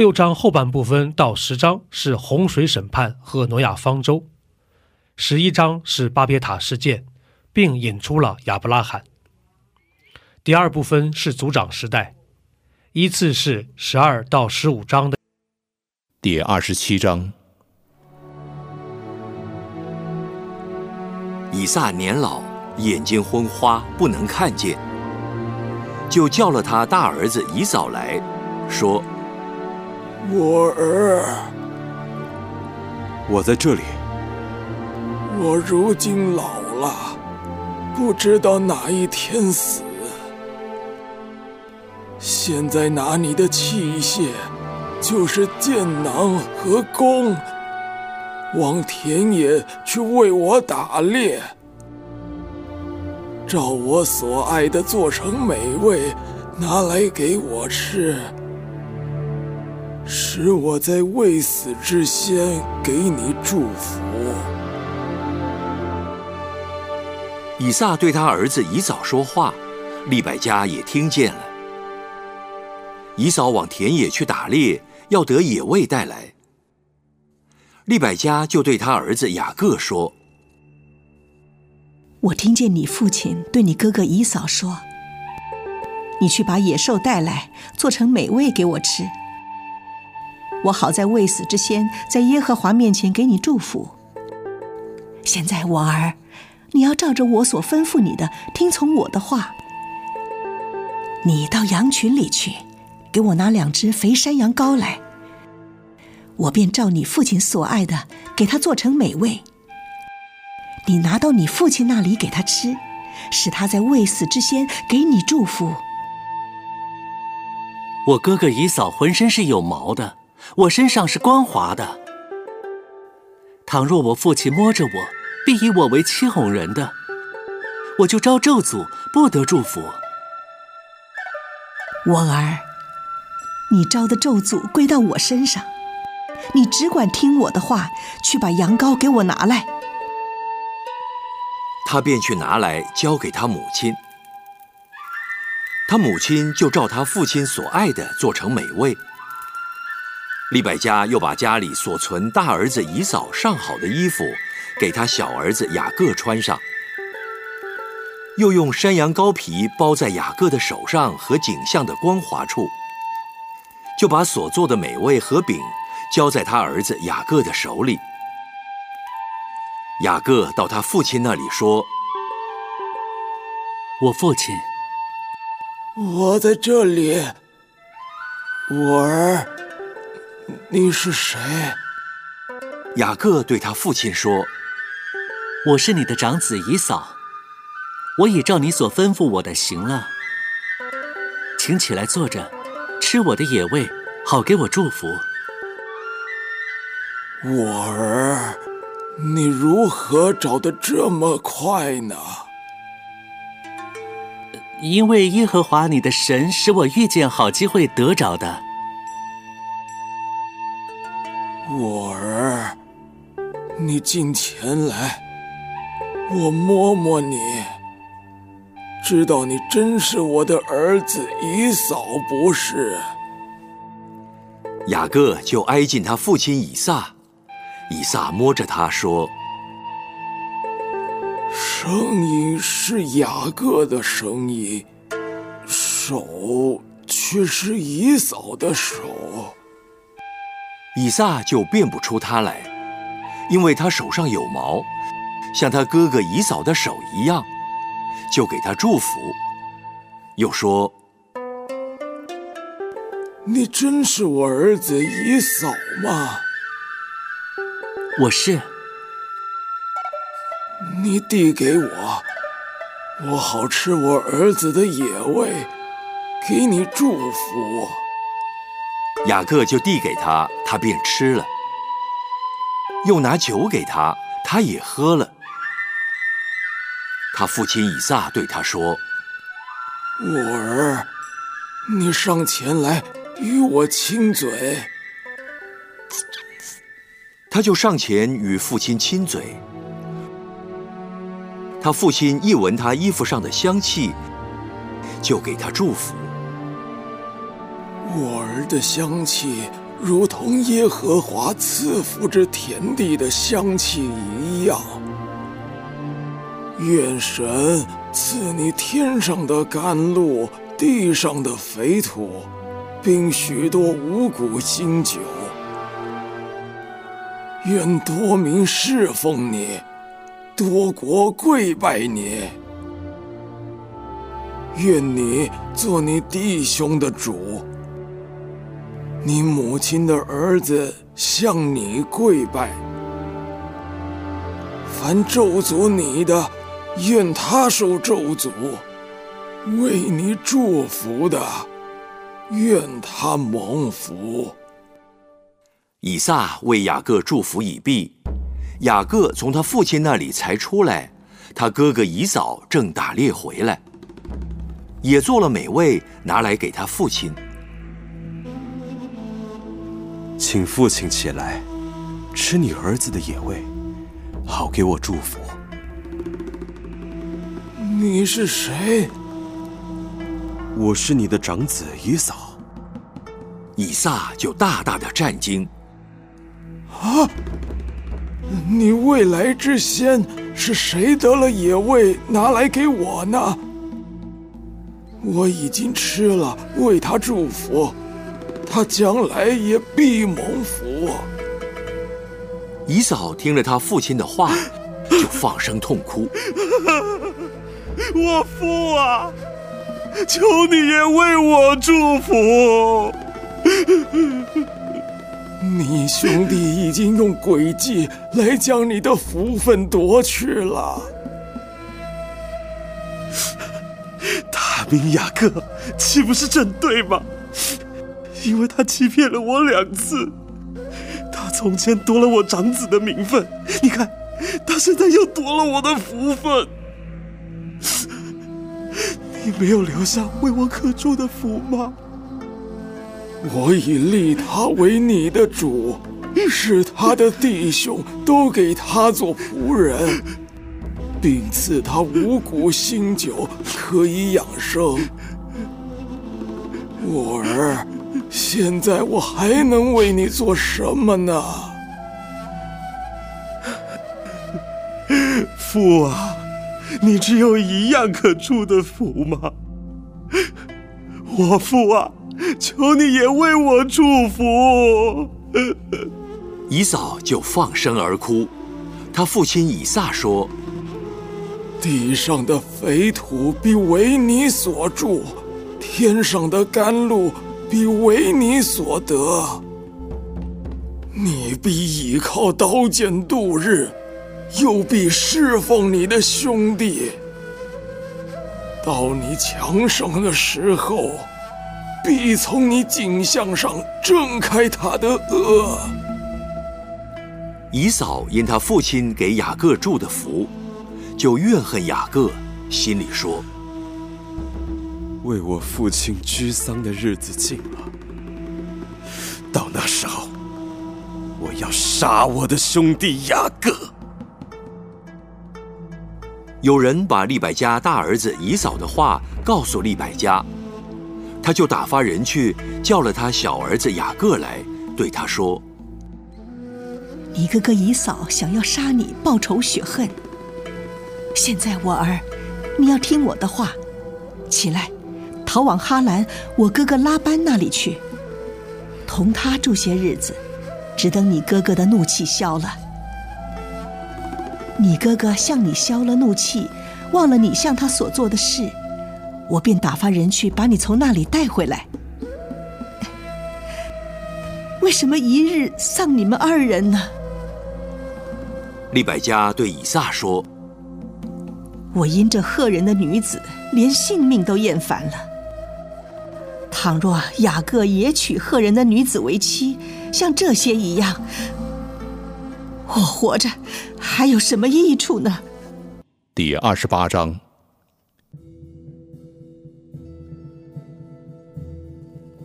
六章后半部分到十章是洪水审判和挪亚方舟。十一章是巴别塔事件，并引出了亚伯拉罕。第二部分是族长时代，依次是十二到十五章的。第二十七章，以撒年老，眼睛昏花，不能看见，就叫了他大儿子以扫来说：“我儿，我在这里。”我如今老了，不知道哪一天死。现在拿你的器械，就是箭囊和弓，往田野去为我打猎，照我所爱的做成美味，拿来给我吃，使我在未死之先给你祝福。以撒对他儿子以扫说话，利百加也听见了。以扫往田野去打猎，要得野味带来。利百加就对他儿子雅各说：“我听见你父亲对你哥哥以扫说，你去把野兽带来，做成美味给我吃。我好在未死之先，在耶和华面前给你祝福。现在我儿。”你要照着我所吩咐你的，听从我的话。你到羊群里去，给我拿两只肥山羊羔来，我便照你父亲所爱的，给他做成美味。你拿到你父亲那里给他吃，使他在未死之先给你祝福。我哥哥姨嫂浑身是有毛的，我身上是光滑的。倘若我父亲摸着我。必以我为欺哄人的，我就招咒诅，不得祝福。我儿，你招的咒诅归到我身上，你只管听我的话，去把羊羔给我拿来。他便去拿来，交给他母亲。他母亲就照他父亲所爱的做成美味。利百加又把家里所存大儿子以扫上好的衣服。给他小儿子雅各穿上，又用山羊羔皮包在雅各的手上和颈项的光滑处，就把所做的美味和饼交在他儿子雅各的手里。雅各到他父亲那里说：“我父亲，我在这里。我儿，你是谁？”雅各对他父亲说。我是你的长子以扫，我已照你所吩咐我的行了，请起来坐着，吃我的野味，好给我祝福。我儿，你如何找得这么快呢？因为耶和华你的神使我遇见好机会得着的。你近前来。我摸摸你，知道你真是我的儿子以扫，不是？雅各就挨近他父亲以撒，以撒摸着他说：“声音是雅各的声音，手却是以扫的手。”以撒就辨不出他来，因为他手上有毛。像他哥哥姨嫂的手一样，就给他祝福，又说：“你真是我儿子姨嫂吗？”“我是。”“你递给我，我好吃我儿子的野味，给你祝福。”雅各就递给他，他便吃了；又拿酒给他，他也喝了。他父亲以撒对他说：“我儿，你上前来与我亲嘴。”他就上前与父亲亲嘴。他父亲一闻他衣服上的香气，就给他祝福。我儿的香气，如同耶和华赐福之田地的香气一样。愿神赐你天上的甘露，地上的肥土，并许多五谷新酒。愿多民侍奉你，多国跪拜你。愿你做你弟兄的主。你母亲的儿子向你跪拜，凡咒诅你的，愿他受咒诅；为你祝福的，愿他蒙福。以撒为雅各祝福已毕，雅各从他父亲那里才出来，他哥哥以扫正打猎回来，也做了美味，拿来给他父亲。请父亲起来，吃你儿子的野味，好给我祝福。你是谁？我是你的长子以扫。以撒就大大的战惊。啊！你未来之先是谁得了野味拿来给我呢？我已经吃了，为他祝福。他将来也必蒙福。姨嫂听了他父亲的话，就放声痛哭。我父啊，求你也为我祝福。你兄弟已经用诡计来将你的福分夺去了。大明雅各岂不是正对吗？因为他欺骗了我两次，他从前夺了我长子的名分，你看，他现在又夺了我的福分。你没有留下为我可祝的福吗？我已立他为你的主，使他的弟兄都给他做仆人，并赐他五谷新酒可以养生。我儿。现在我还能为你做什么呢，父啊？你只有一样可祝的福吗？我父啊，求你也为我祝福。以嫂就放声而哭。他父亲以撒说：“地上的肥土必为你所住，天上的甘露。”必为你所得，你必倚靠刀剑度日，又必侍奉你的兄弟。到你强盛的时候，必从你颈项上挣开他的恶。以扫因他父亲给雅各祝的福，就怨恨雅各，心里说。为我父亲居丧的日子近了，到那时候，我要杀我的兄弟雅各。有人把利百家大儿子以扫的话告诉利百家，他就打发人去叫了他小儿子雅各来，对他说：“你哥哥以扫想要杀你，报仇雪恨。现在我儿，你要听我的话，起来。”逃往哈兰，我哥哥拉班那里去，同他住些日子，只等你哥哥的怒气消了。你哥哥向你消了怒气，忘了你向他所做的事，我便打发人去把你从那里带回来。为什么一日丧你们二人呢？利百加对以撒说：“我因这赫人的女子，连性命都厌烦了。”倘若雅各也娶赫人的女子为妻，像这些一样，我活着还有什么益处呢？第二十八章。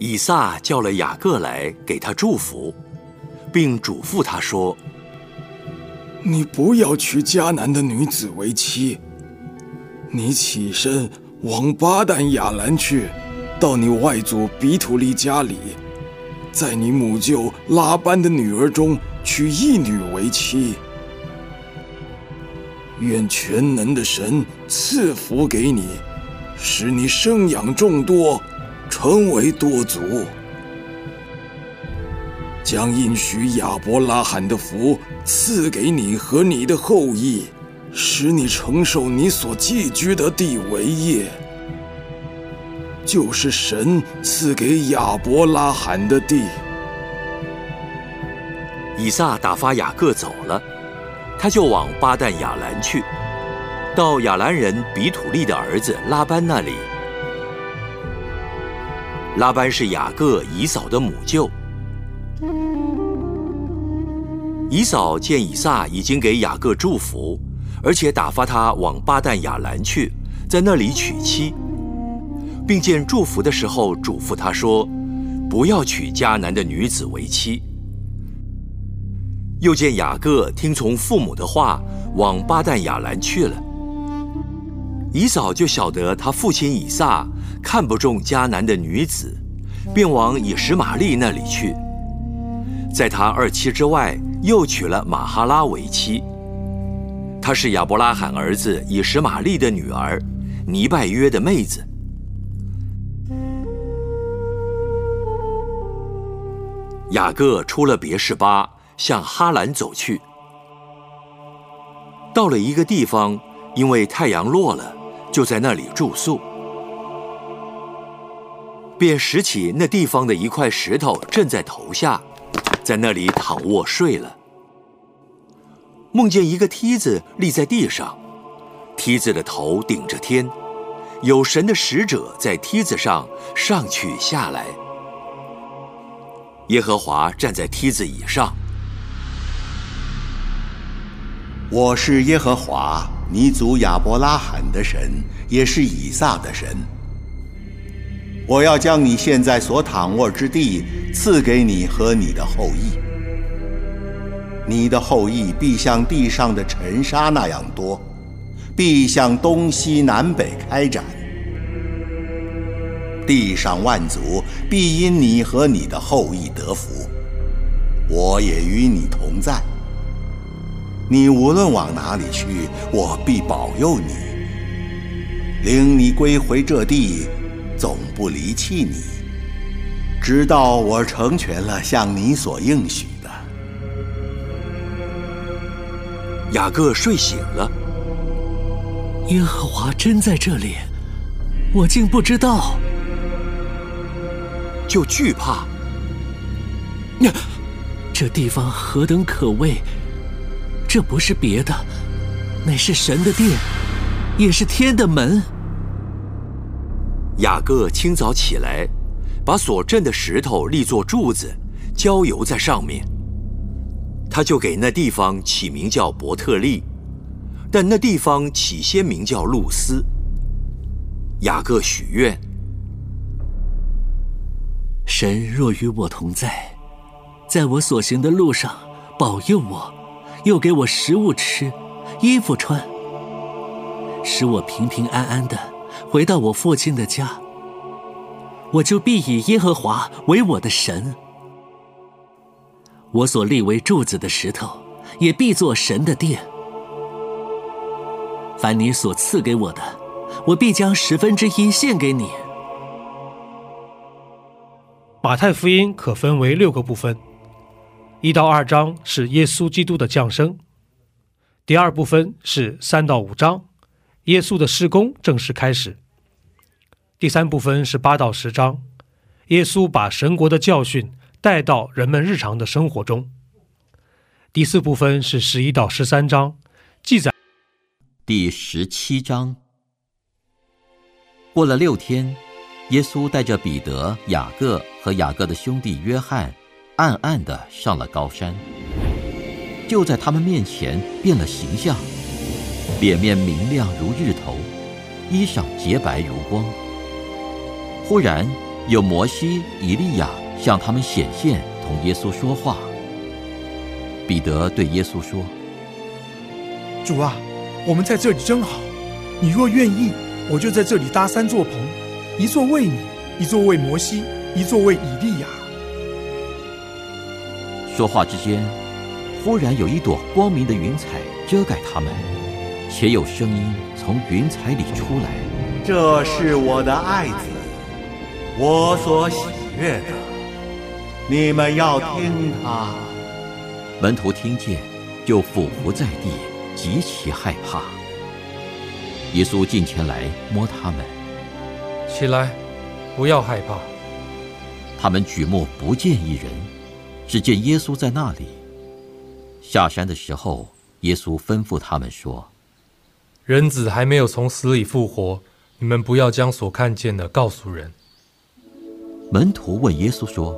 以撒叫了雅各来，给他祝福，并嘱咐他说：“你不要娶迦南的女子为妻。你起身往巴旦亚兰去，到你外祖比土利家里，在你母舅拉班的女儿中娶一女为妻。愿全能的神赐福给你，使你生养众多。”成为多族，将应许亚伯拉罕的福赐给你和你的后裔，使你承受你所寄居的地为业，就是神赐给亚伯拉罕的地。以撒打发雅各走了，他就往巴旦亚兰去，到亚兰人比土利的儿子拉班那里。拉班是雅各以嫂的母舅。以嫂见以撒已经给雅各祝福，而且打发他往巴旦亚兰去，在那里娶妻，并见祝福的时候嘱咐他说：“不要娶迦南的女子为妻。”又见雅各听从父母的话，往巴旦亚兰去了。以扫就晓得他父亲以撒。看不中迦南的女子，便往以实玛利那里去。在他二妻之外，又娶了马哈拉为妻。她是亚伯拉罕儿子以实玛利的女儿，尼拜约的妹子。雅各出了别是巴，向哈兰走去。到了一个地方，因为太阳落了，就在那里住宿。便拾起那地方的一块石头，枕在头下，在那里躺卧睡了。梦见一个梯子立在地上，梯子的头顶着天，有神的使者在梯子上上去下来。耶和华站在梯子以上。我是耶和华，你祖亚伯拉罕的神，也是以撒的神。我要将你现在所躺卧之地赐给你和你的后裔，你的后裔必像地上的尘沙那样多，必向东西南北开展。地上万族必因你和你的后裔得福，我也与你同在。你无论往哪里去，我必保佑你，领你归回这地。总不离弃你，直到我成全了向你所应许的。雅各睡醒了，耶和华真在这里，我竟不知道，就惧怕。这地方何等可畏！这不是别的，乃是神的殿，也是天的门。雅各清早起来，把所镇的石头立作柱子，浇油在上面。他就给那地方起名叫伯特利，但那地方起先名叫露丝。雅各许愿：神若与我同在，在我所行的路上保佑我，又给我食物吃，衣服穿，使我平平安安的。回到我父亲的家，我就必以耶和华为我的神。我所立为柱子的石头，也必作神的殿。凡你所赐给我的，我必将十分之一献给你。马太福音可分为六个部分，一到二章是耶稣基督的降生，第二部分是三到五章。耶稣的施工正式开始。第三部分是八到十章，耶稣把神国的教训带到人们日常的生活中。第四部分是十一到十三章，记载。第十七章。过了六天，耶稣带着彼得、雅各和雅各的兄弟约翰，暗暗地上了高山。就在他们面前变了形象，脸面明亮如日头，衣裳洁白如光。忽然有摩西、以利亚向他们显现，同耶稣说话。彼得对耶稣说：“主啊，我们在这里真好。你若愿意，我就在这里搭三座棚，一座为你，一座为摩西，一座为以利亚。”说话之间，忽然有一朵光明的云彩遮盖他们，且有声音从云彩里出来：“这是我的爱子，我所喜悦的，你们要听他。”门徒听见，就俯伏在地，极其害怕。耶稣近前来摸他们，起来，不要害怕。他们举目不见一人，只见耶稣在那里。下山的时候，耶稣吩咐他们说：“人子还没有从死里复活，你们不要将所看见的告诉人。”门徒问耶稣说。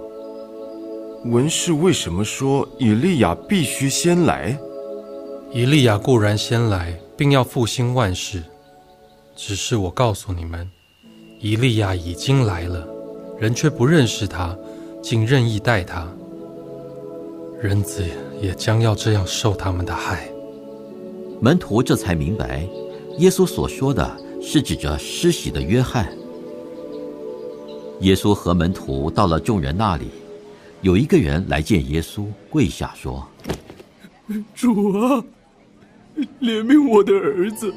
文士为什么说以利亚必须先来？以利亚固然先来，并要复兴万事。只是我告诉你们，以利亚已经来了，人却不认识他，竟任意待他。人子也将要这样受他们的害。门徒这才明白，耶稣所说的是指着施洗的约翰。耶稣和门徒到了众人那里。有一个人来见耶稣，跪下说：“主啊，怜悯我的儿子，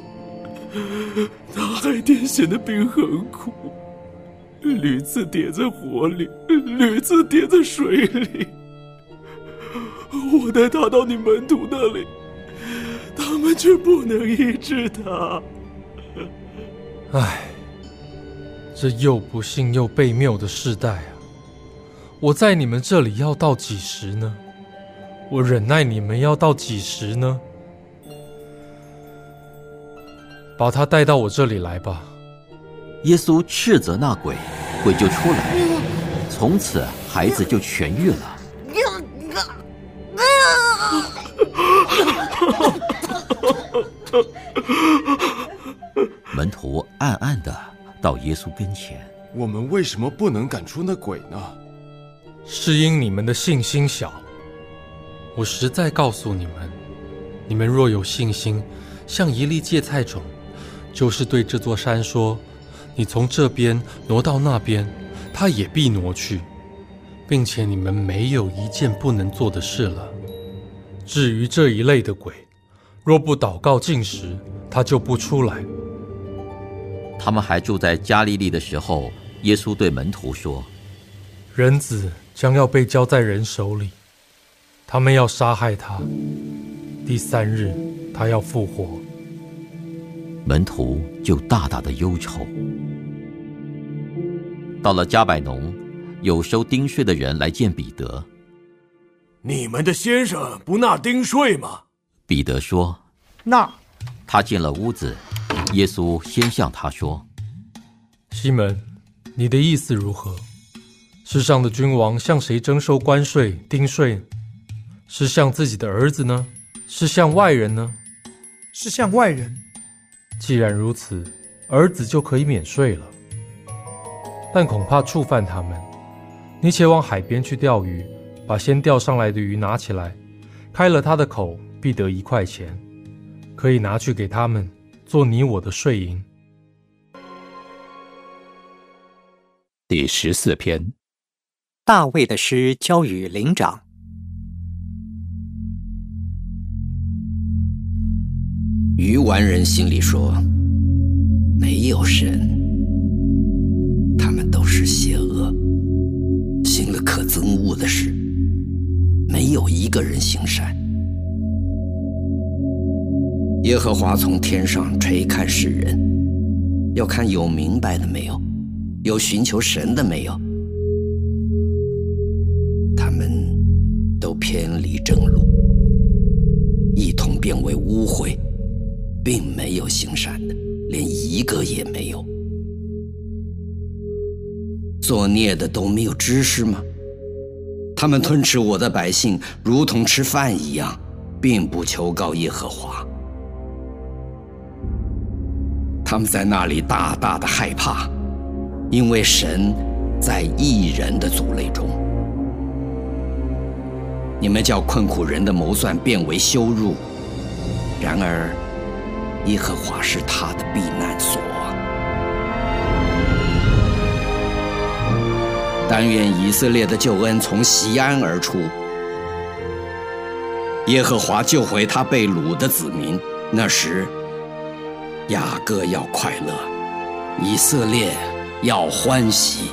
他海癫痫的病很苦，屡次跌在火里，屡次跌在水里。我带他到你门徒那里，他们却不能医治他。唉，这又不幸又被谬的世代啊！”我在你们这里要到几时呢？我忍耐你们要到几时呢？把他带到我这里来吧。耶稣斥责那鬼，鬼就出来，从此孩子就痊愈了。门徒暗暗的到耶稣跟前：“我们为什么不能赶出那鬼呢？”是因你们的信心小。我实在告诉你们，你们若有信心，像一粒芥菜种，就是对这座山说：“你从这边挪到那边，它也必挪去，并且你们没有一件不能做的事了。”至于这一类的鬼，若不祷告进食，他就不出来。他们还住在加利利的时候，耶稣对门徒说：“人子。”将要被交在人手里，他们要杀害他。第三日，他要复活。门徒就大大的忧愁。到了加百农，有收丁税的人来见彼得。你们的先生不纳丁税吗？彼得说：“纳。”他进了屋子，耶稣先向他说：“西门，你的意思如何？”世上的君王向谁征收关税、丁税？是向自己的儿子呢？是向外人呢？是向外人。既然如此，儿子就可以免税了。但恐怕触犯他们。你且往海边去钓鱼，把先钓上来的鱼拿起来，开了他的口，必得一块钱，可以拿去给他们，做你我的税银。第十四篇。大卫的诗交与灵长。愚顽人心里说：“没有神，他们都是邪恶，行了可憎恶的事，没有一个人行善。”耶和华从天上垂看世人，要看有明白的没有，有寻求神的没有。他们都偏离正路，一同变为污秽，并没有行善的，连一个也没有。作孽的都没有知识吗？他们吞吃我的百姓，如同吃饭一样，并不求告耶和华。他们在那里大大的害怕，因为神在异人的族类中。你们叫困苦人的谋算变为羞辱，然而耶和华是他的避难所。但愿以色列的救恩从西安而出，耶和华救回他被掳的子民。那时，雅各要快乐，以色列要欢喜。